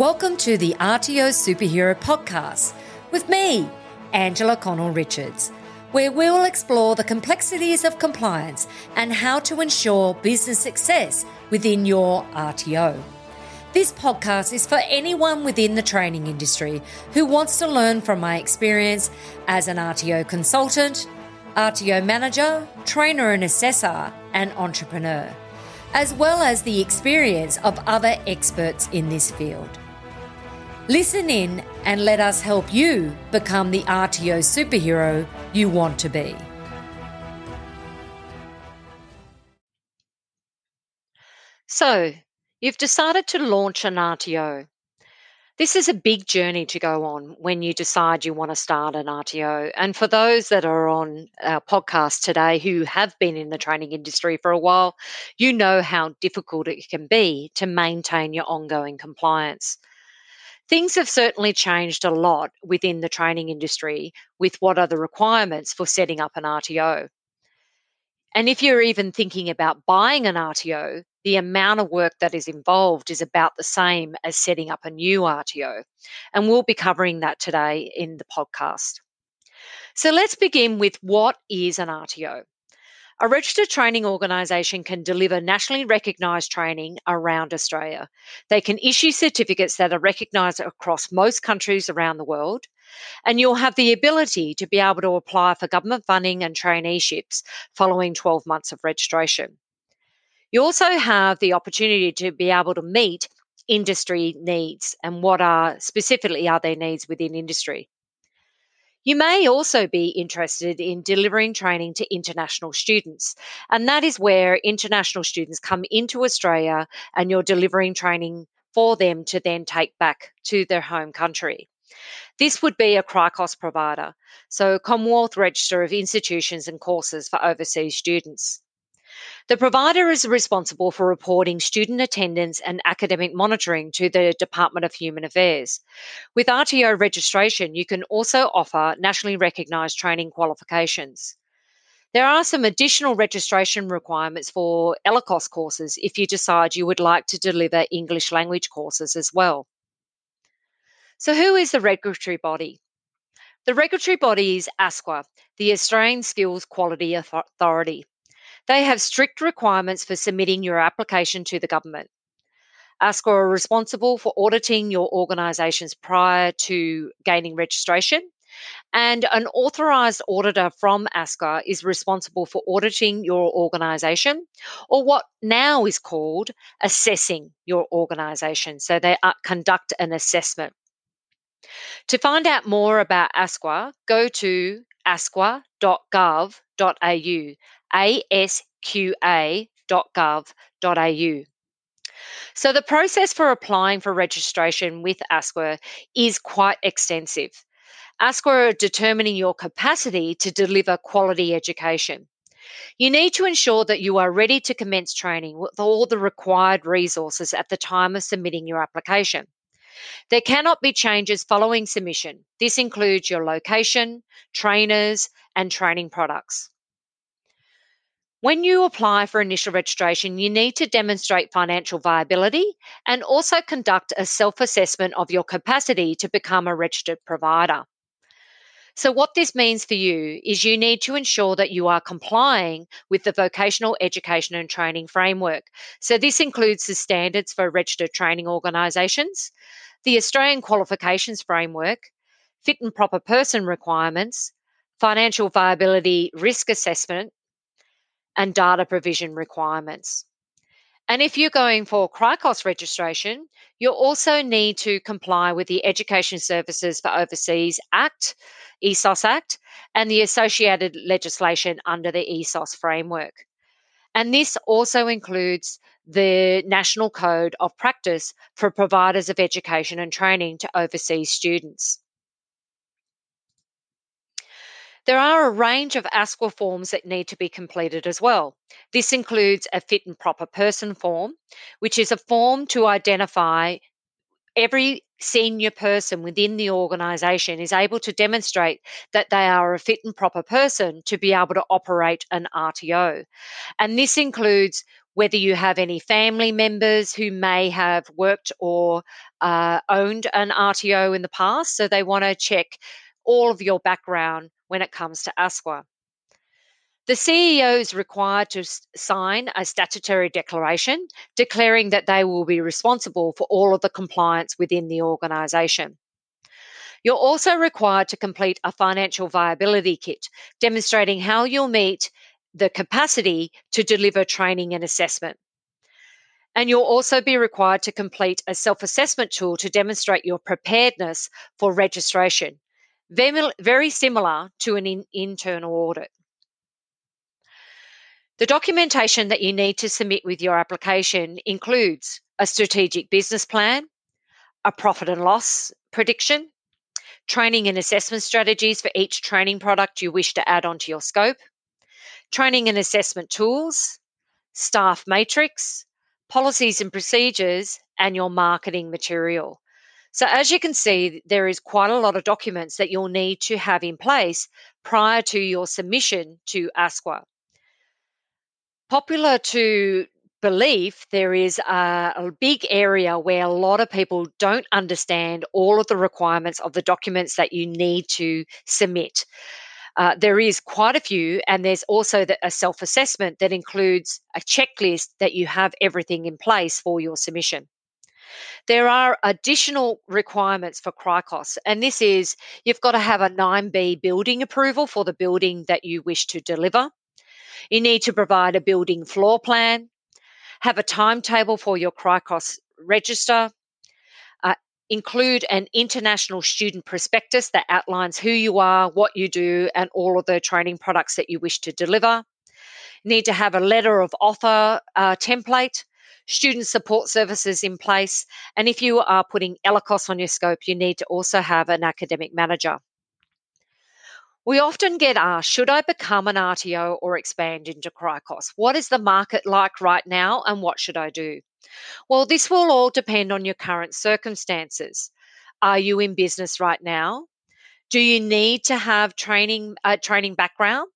Welcome to the RTO Superhero Podcast with me, Angela Connell Richards, where we'll explore the complexities of compliance and how to ensure business success within your RTO. This podcast is for anyone within the training industry who wants to learn from my experience as an RTO consultant, RTO manager, trainer and assessor, and entrepreneur, as well as the experience of other experts in this field. Listen in and let us help you become the RTO superhero you want to be. So, you've decided to launch an RTO. This is a big journey to go on when you decide you want to start an RTO. And for those that are on our podcast today who have been in the training industry for a while, you know how difficult it can be to maintain your ongoing compliance. Things have certainly changed a lot within the training industry with what are the requirements for setting up an RTO. And if you're even thinking about buying an RTO, the amount of work that is involved is about the same as setting up a new RTO. And we'll be covering that today in the podcast. So let's begin with what is an RTO? A registered training organisation can deliver nationally recognised training around Australia. They can issue certificates that are recognised across most countries around the world. And you'll have the ability to be able to apply for government funding and traineeships following 12 months of registration. You also have the opportunity to be able to meet industry needs and what are specifically are their needs within industry. You may also be interested in delivering training to international students, and that is where international students come into Australia and you're delivering training for them to then take back to their home country. This would be a CRICOS provider, so Commonwealth Register of Institutions and Courses for Overseas Students. The provider is responsible for reporting student attendance and academic monitoring to the Department of Human Affairs. With RTO registration, you can also offer nationally recognised training qualifications. There are some additional registration requirements for ELICOS courses if you decide you would like to deliver English language courses as well. So, who is the regulatory body? The regulatory body is ASQA, the Australian Skills Quality Authority. They have strict requirements for submitting your application to the government. ASQA are responsible for auditing your organisations prior to gaining registration. And an authorised auditor from ASQA is responsible for auditing your organisation, or what now is called assessing your organisation. So they uh, conduct an assessment. To find out more about ASQA, go to asqa.gov.au asqa.gov.au. So, the process for applying for registration with ASQA is quite extensive. ASQA are determining your capacity to deliver quality education. You need to ensure that you are ready to commence training with all the required resources at the time of submitting your application. There cannot be changes following submission. This includes your location, trainers, and training products. When you apply for initial registration, you need to demonstrate financial viability and also conduct a self assessment of your capacity to become a registered provider. So, what this means for you is you need to ensure that you are complying with the vocational education and training framework. So, this includes the standards for registered training organisations, the Australian qualifications framework, fit and proper person requirements, financial viability risk assessment, and data provision requirements. And if you're going for CRICOS registration, you'll also need to comply with the Education Services for Overseas Act, ESOS Act, and the associated legislation under the ESOS framework. And this also includes the National Code of Practice for providers of education and training to overseas students. There are a range of ASQA forms that need to be completed as well. This includes a fit and proper person form, which is a form to identify every senior person within the organisation is able to demonstrate that they are a fit and proper person to be able to operate an RTO. And this includes whether you have any family members who may have worked or uh, owned an RTO in the past. So they want to check all of your background when it comes to ASQA. The CEO is required to sign a statutory declaration declaring that they will be responsible for all of the compliance within the organisation. You're also required to complete a financial viability kit demonstrating how you'll meet the capacity to deliver training and assessment. And you'll also be required to complete a self assessment tool to demonstrate your preparedness for registration, very, similar to an in, internal audit. The documentation that you need to submit with your application includes a strategic business plan, a profit and loss prediction, training and assessment strategies for each training product you wish to add onto your scope, training and assessment tools, staff matrix, policies and procedures, and your marketing material. So, as you can see, there is quite a lot of documents that you'll need to have in place prior to your submission to ASQA. Popular to belief, there is a, a, big area where a lot of people don't understand all of the requirements of the documents that you need to submit. Uh, there is quite a few, and there's also the, a self assessment that includes a checklist that you have everything in place for your submission. There are additional requirements for CRICOS, and this is you've got to have a 9B building approval for the building that you wish to deliver. You need to provide a building floor plan, have a timetable for your CRICOS register, uh, include an international student prospectus that outlines who you are, what you do, and all of the training products that you wish to deliver. Need to have a letter of offer uh, template, student support services in place, and if you are putting ELICOS on your scope, you need to also have an academic manager. We often get asked, should I become an RTO or expand into CRICOS? What is the market like right now and what should I do? Well, this will all depend on your current circumstances. Are you in business right now? Do you need to have training uh, training background?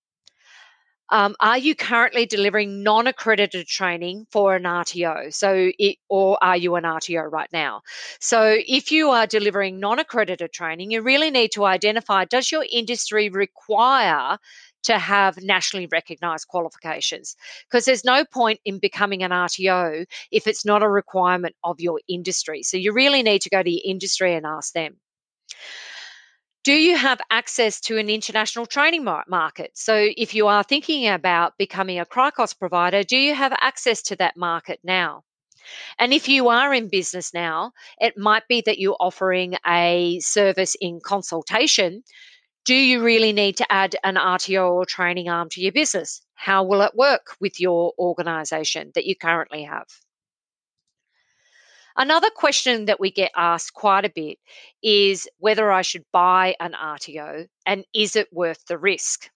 Um, are you currently delivering non-accredited training for an RTO? So, it, or are you an RTO right now? So, if you are delivering non-accredited training, you really need to identify: does your industry require to have nationally recognized qualifications because there's no point in becoming an RTO if it's not a requirement of your industry. So you really need to go to your industry and ask them. Do you have access to an international training market? So, if you are thinking about becoming a CRICOS provider, do you have access to that market now? And if you are in business now, it might be that you're offering a service in consultation. Do you really need to add an RTO or training arm to your business? How will it work with your organization that you currently have? Another question that we get asked quite a bit is whether I should buy an RTO and is it worth the risk?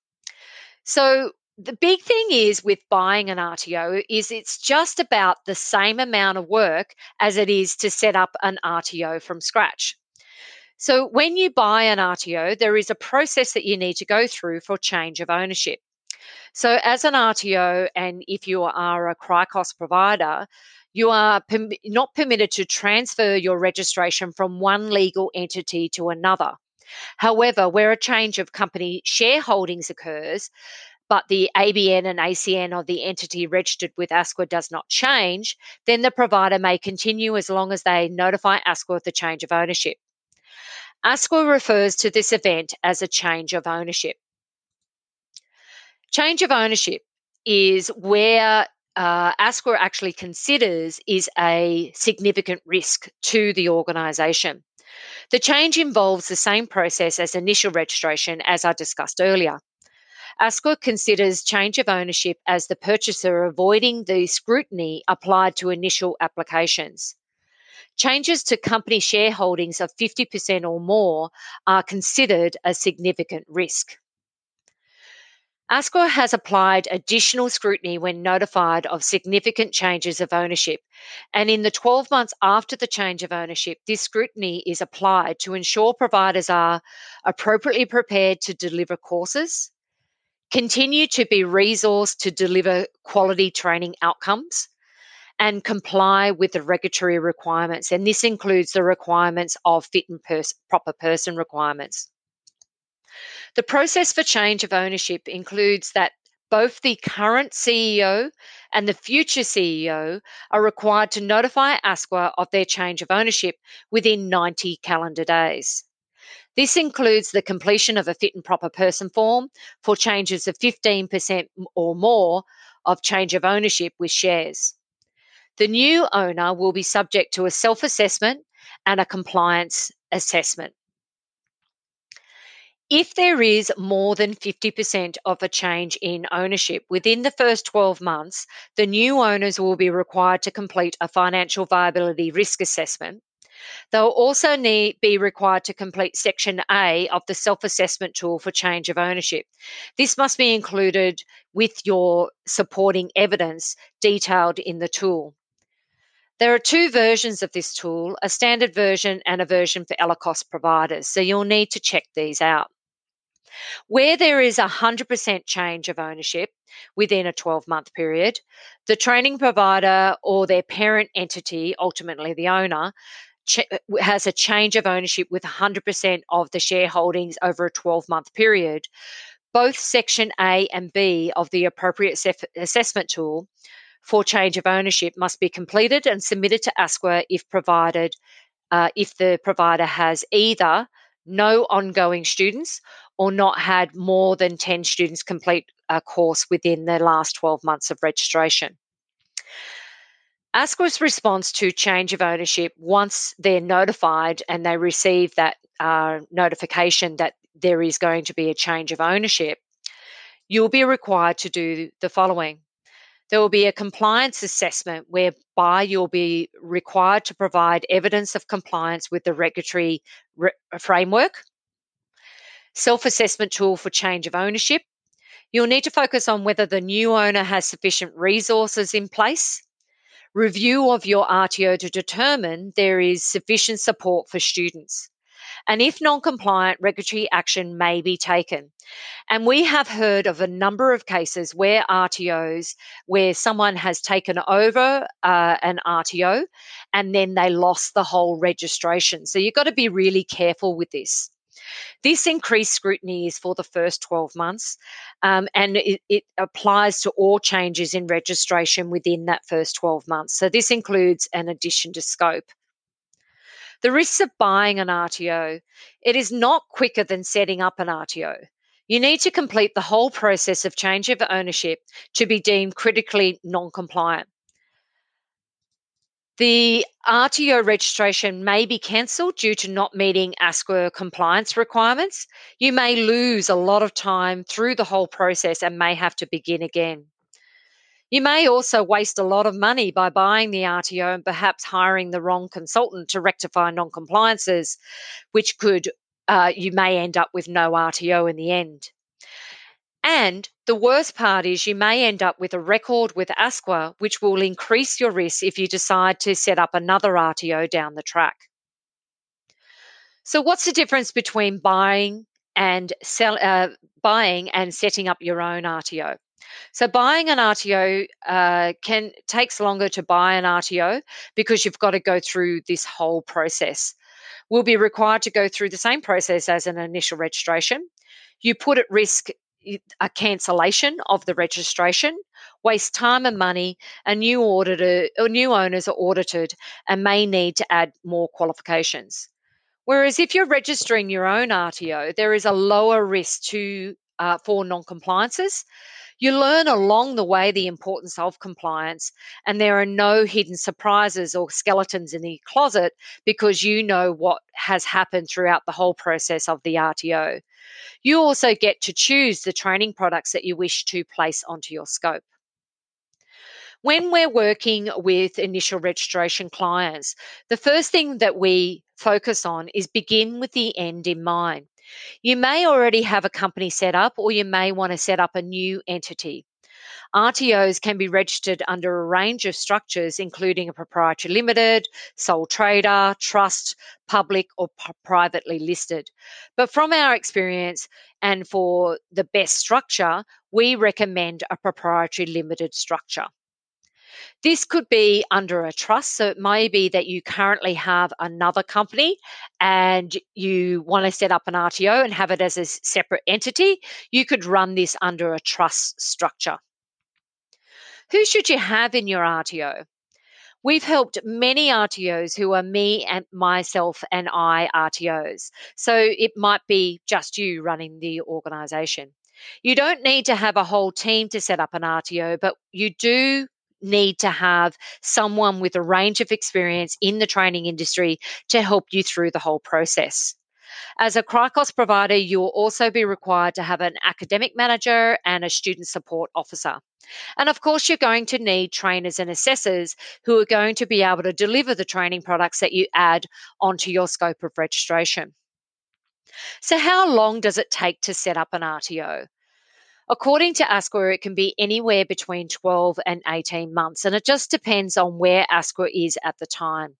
So, the big thing is with buying an RTO is it's just about the same amount of work as it is to set up an RTO from scratch. So when you buy an RTO, there is a process that you need to go through for change of ownership. So as an RTO, and if you are a CRICOS provider, you are per- not permitted to transfer your registration from one legal entity to another. However, where a change of company shareholdings occurs, but the ABN and ACN of the entity registered with ASQA does not change, then the provider may continue as long as they notify ASQA of the change of ownership. ASQA refers to this event as a change of ownership. Change of ownership is where uh, ASQA actually considers is a significant risk to the organisation. The change involves the same process as initial registration, as I discussed earlier. ASQA considers change of ownership as the purchaser avoiding the scrutiny applied to initial applications. Changes to company shareholdings of 50% or more are considered a significant risk. ASQA has applied additional scrutiny when notified of significant changes of ownership. And in the 12 months after the change of ownership, this scrutiny is applied to ensure providers are appropriately prepared to deliver courses, continue to be resourced to deliver quality training outcomes, and comply with the regulatory requirements. And this includes the requirements of fit and pers- proper person requirements. The process for change of ownership includes that both the current CEO and the future CEO are required to notify ASQA of their change of ownership within 90 calendar days. This includes the completion of a fit and proper person form for changes of 15% or more of change of ownership with shares. The new owner will be subject to a self assessment and a compliance assessment. If there is more than 50% of a change in ownership within the first 12 months, the new owners will be required to complete a financial viability risk assessment. They'll also need, be required to complete Section A of the self assessment tool for change of ownership. This must be included with your supporting evidence detailed in the tool. There are two versions of this tool a standard version and a version for ELICOS providers, so you'll need to check these out. Where there is a 100% change of ownership within a 12 month period, the training provider or their parent entity, ultimately the owner, ch- has a change of ownership with 100% of the shareholdings over a 12 month period. Both Section A and B of the appropriate assessment tool for change of ownership must be completed and submitted to ASQA if provided uh, if the provider has either no ongoing students or not had more than 10 students complete a course within the last 12 months of registration. ASQA's response to change of ownership once they're notified and they receive that uh, notification that there is going to be a change of ownership, you'll be required to do the following. There will be a compliance assessment whereby you'll be required to provide evidence of compliance with the regulatory re- framework, self assessment tool for change of ownership. You'll need to focus on whether the new owner has sufficient resources in place, review of your RTO to determine there is sufficient support for students. And if non compliant, regulatory action may be taken. And we have heard of a number of cases where RTOs, where someone has taken over uh, an RTO and then they lost the whole registration. So you've got to be really careful with this. This increased scrutiny is for the first 12 months um, and it, it, applies to all changes in registration within that first 12 months. So this includes an addition to scope. The risks of buying an RTO, it is not quicker than setting up an RTO. You need to complete the whole process of change of ownership to be deemed critically non compliant. The RTO registration may be cancelled due to not meeting ASQA compliance requirements. You may lose a lot of time through the whole process and may have to begin again. You may also waste a lot of money by buying the RTO and perhaps hiring the wrong consultant to rectify non compliances, which could, uh, you may end up with no RTO in the end. And the worst part is you may end up with a record with ASQA, which will increase your risk if you decide to set up another RTO down the track. So, what's the difference between buying and sell, uh, buying and setting up your own RTO? So buying an RTO uh, can takes longer to buy an RTO because you've got to go through this whole process. We'll be required to go through the same process as an initial registration. You put at risk a cancellation of the registration, waste time and money, a new auditor or new owners are audited and may need to add more qualifications. Whereas if you're registering your own RTO, there is a lower risk to uh, for non-compliances you learn along the way the importance of compliance, and there are no hidden surprises or skeletons in the closet because you know what has happened throughout the whole process of the RTO. You also get to choose the training products that you wish to place onto your scope. When we're working with initial registration clients, the first thing that we focus on is begin with the end in mind. You may already have a company set up, or you may want to set up a new entity. RTOs can be registered under a range of structures, including a proprietary limited, sole trader, trust, public, or p- privately listed. But from our experience and for the best structure, we recommend a proprietary limited structure. This could be under a trust. So it may be that you currently have another company and you want to set up an RTO and have it as a separate entity. You could run this under a trust structure. Who should you have in your RTO? We've helped many RTOs who are me and myself and I RTOs. So it might be just you running the organization. You don't need to have a whole team to set up an RTO, but you do need to have someone with a range of experience in the training industry to help you through the whole process. As a CRICOS provider, you will also be required to have an academic manager and a student support officer. And of course, you're going to need trainers and assessors who are going to be able to deliver the training products that you add onto your scope of registration. So, how long does it take to set up an RTO? According to ASQA, it can be anywhere between 12 and 18 months, and it just depends on where ASQA is at the time.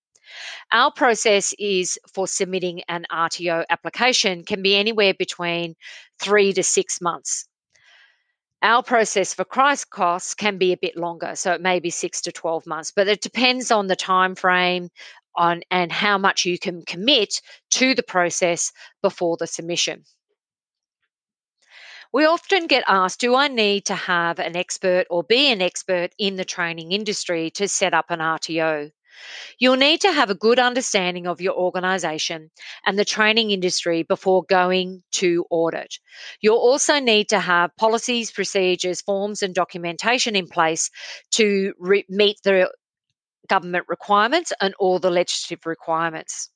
Our process is for submitting an RTO application can be anywhere between three to six months. Our process for CRICOS can be a bit longer, so it may be six to 12 months, but it depends on the time frame on and how much you can commit to the process before the submission. We often get asked, do I need to have an expert or be an expert in the training industry to set up an RTO? You'll need to have a good understanding of your organization and the training industry before going to audit. You'll also need to have policies, procedures, forms, and documentation in place to re- meet the government requirements and all the legislative requirements.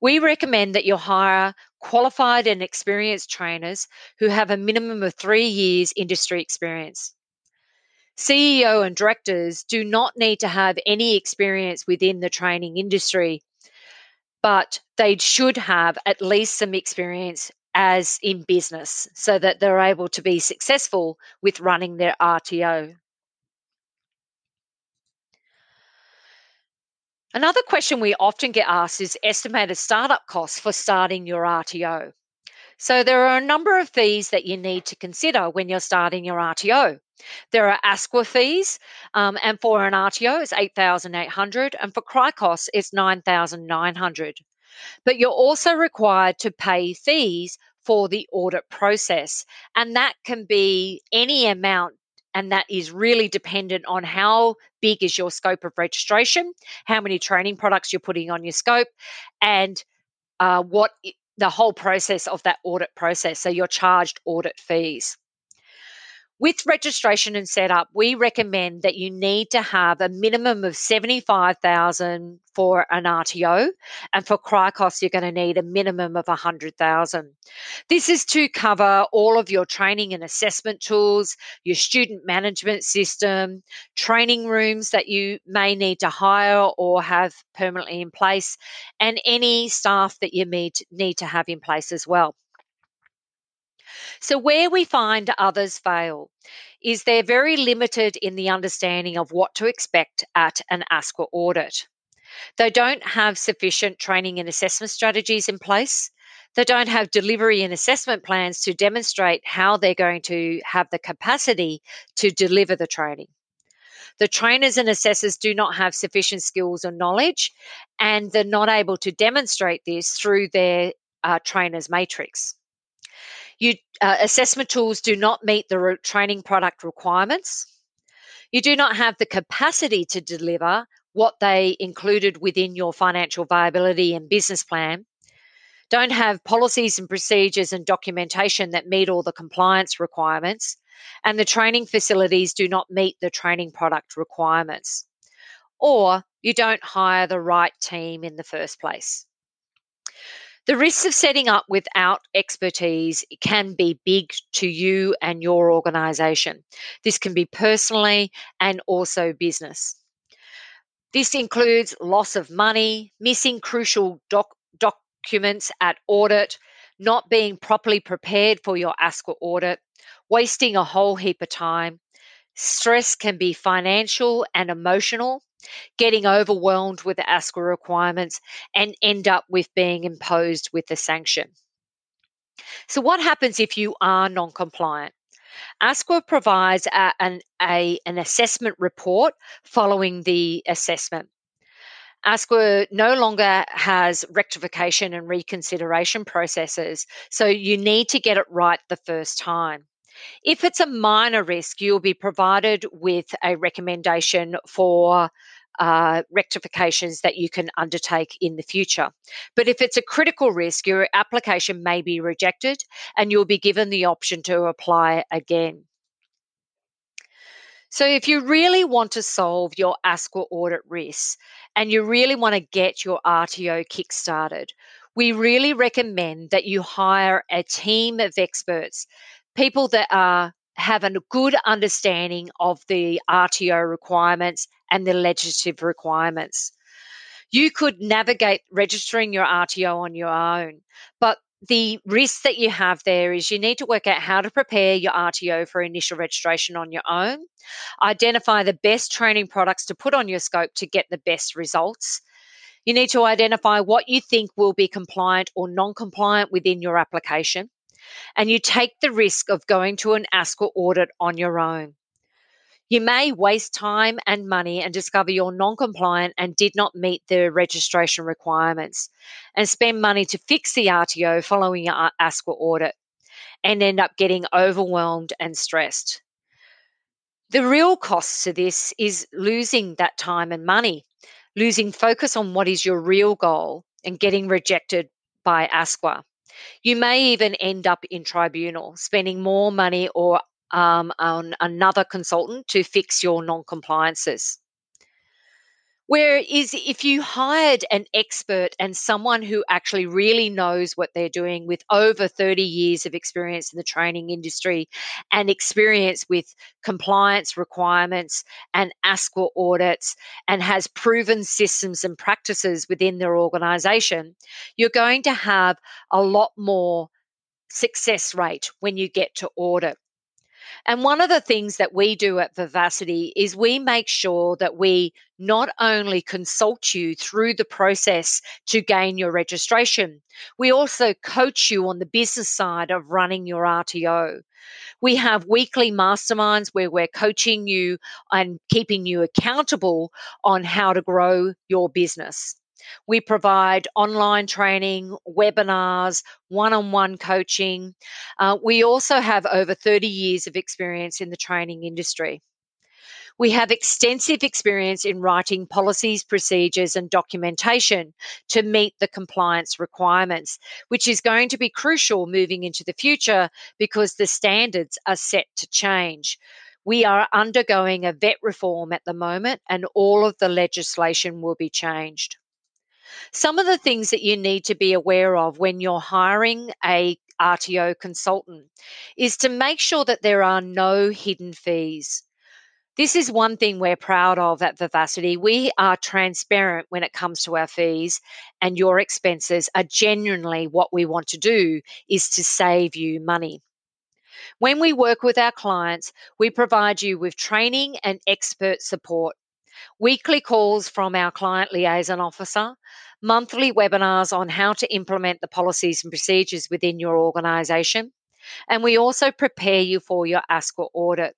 We recommend that you hire qualified and experienced trainers who have a minimum of three years industry experience. CEO and directors do not need to have any experience within the training industry, but they should have at least some experience as in business so that they're able to be successful with running their RTO. Another question we often get asked is estimated startup costs for starting your RTO. So there are a number of fees that you need to consider when you're starting your RTO. There are ASQA fees, um, and for an RTO, it's 8,800, and for CRICOS, it's 9,900. But you're also required to pay fees for the audit process, and that can be any amount and that is really dependent on how big is your scope of registration, how many training products you're putting on your scope, and uh, what the whole process of that audit process. So your charged audit fees. With registration and setup, we recommend that you need to have a minimum of 75,000 for an RTO and for CRICOS you're going to need a minimum of 100,000. This is to cover all of your training and assessment tools, your student management system, training rooms that you may need to hire or have permanently in place and any staff that you need need to have in place as well. So, where we find others fail is they're very limited in the understanding of what to expect at an ASQA audit. They don't have sufficient training and assessment strategies in place. They don't have delivery and assessment plans to demonstrate how they're going to have the capacity to deliver the training. The trainers and assessors do not have sufficient skills or knowledge, and they're not able to demonstrate this through their uh, trainers matrix. You, uh, assessment tools do not meet the training product requirements. You do not have the capacity to deliver what they included within your financial viability and business plan. Don't have policies and procedures and documentation that meet all the compliance requirements. And the training facilities do not meet the training product requirements. Or you don't hire the right team in the first place. The risks of setting up without expertise can be big to you and your organization. This can be personally and also business. This includes loss of money, missing crucial doc- documents at audit, not being properly prepared for your ASQA audit, wasting a whole heap of time. Stress can be financial and emotional, getting overwhelmed with the ASQA requirements and end up with being imposed with the sanction. So, what happens if you are non compliant? ASQA provides a, an, a, an assessment report following the assessment. ASQA no longer has rectification and reconsideration processes, so you need to get it right the first time. If it's a minor risk, you'll be provided with a recommendation for uh, rectifications that you can undertake in the future. But if it's a critical risk, your application may be rejected and you'll be given the option to apply again. So, if you really want to solve your ASQA audit risks and you really want to get your RTO kickstarted, we really recommend that you hire a team of experts, people that are have a good understanding of the RTO requirements and the legislative requirements. You could navigate registering your RTO on your own, but the risk that you have there is you need to work out how to prepare your RTO for initial registration on your own, identify the best training products to put on your scope to get the best results. You need to identify what you think will be compliant or non compliant within your application. And you take the risk of going to an ASQA audit on your own. You may waste time and money and discover you're non compliant and did not meet the registration requirements, and spend money to fix the RTO following your ASQA audit and end up getting overwhelmed and stressed. The real cost to this is losing that time and money, losing focus on what is your real goal and getting rejected by ASQA. You may even end up in tribunal, spending more money or um, on another consultant to fix your non compliances. Whereas if you hired an expert and someone who actually really knows what they're doing with over 30 years of experience in the training industry and experience with compliance requirements and ASQA audits and has proven systems and practices within their organization, you're going to have a lot more success rate when you get to audit. And one of the things that we do at Vivacity is we make sure that we not only consult you through the process to gain your registration, we also coach you on the business side of running your RTO. We have weekly masterminds where we're coaching you and keeping you accountable on how to grow your business. We provide online training, webinars, one on one coaching. Uh, we also have over 30 years of experience in the training industry. We have extensive experience in writing policies, procedures, and documentation to meet the compliance requirements, which is going to be crucial moving into the future because the standards are set to change. We are undergoing a VET reform at the moment, and all of the legislation will be changed. Some of the things that you need to be aware of when you're hiring a RTO consultant is to make sure that there are no hidden fees. This is one thing we're proud of at Vivacity. We are transparent when it comes to our fees, and your expenses are genuinely what we want to do is to save you money. When we work with our clients, we provide you with training and expert support weekly calls from our client liaison officer, monthly webinars on how to implement the policies and procedures within your organisation, and we also prepare you for your ASQA audit.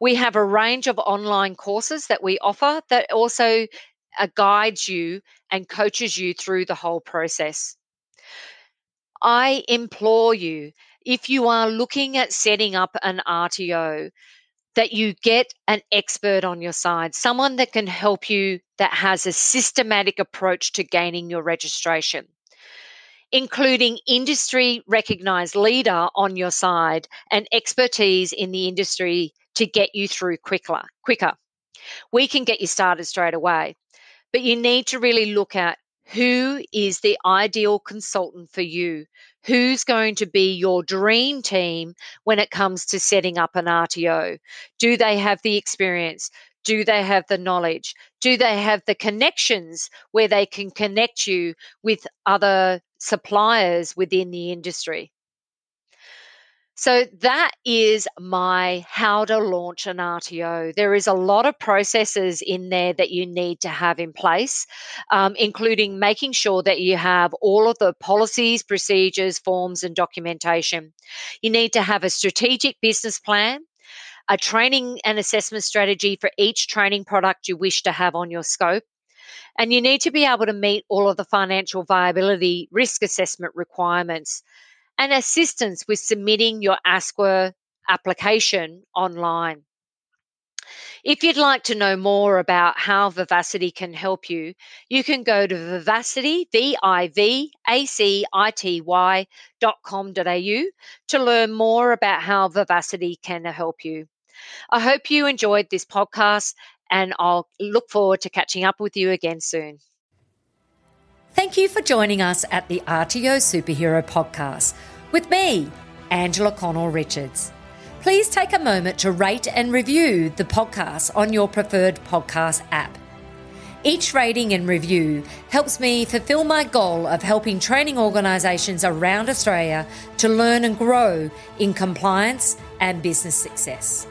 We have a range of online courses that we offer that also uh, guides you and coaches you through the whole process. I implore you, if you are looking at setting up an RTO, that you get an expert on your side, someone that can help you that has a systematic approach to gaining your registration, including industry recognized leader on your side and expertise in the industry to get you through quicker. Quicker. We can get you started straight away. But you need to really look at who is the ideal consultant for you? Who's going to be your dream team when it comes to setting up an RTO? Do they have the experience? Do they have the knowledge? Do they have the connections where they can connect you with other suppliers within the industry? So that is my how to launch an RTO. There is a lot of processes in there that you need to have in place, um, including making sure that you have all of the policies, procedures, forms, and documentation. You need to have a strategic business plan, a training and assessment strategy for each training product you wish to have on your scope. And you need to be able to meet all of the financial viability risk assessment requirements and assistance with submitting your ASQA application online. If you'd like to know more about how Vivacity can help you, you can go to vivacity, V-I-V-A-C-I-T-Y dot com.au to learn more about how Vivacity can help you. I hope you enjoyed this podcast and I'll look forward to catching up with you again soon. Thank you for joining us at the RTO Superhero Podcast with me, Angela Connell Richards. Please take a moment to rate and review the podcast on your preferred podcast app. Each rating and review helps me fulfill my goal of helping training organisations around Australia to learn and grow in compliance and business success.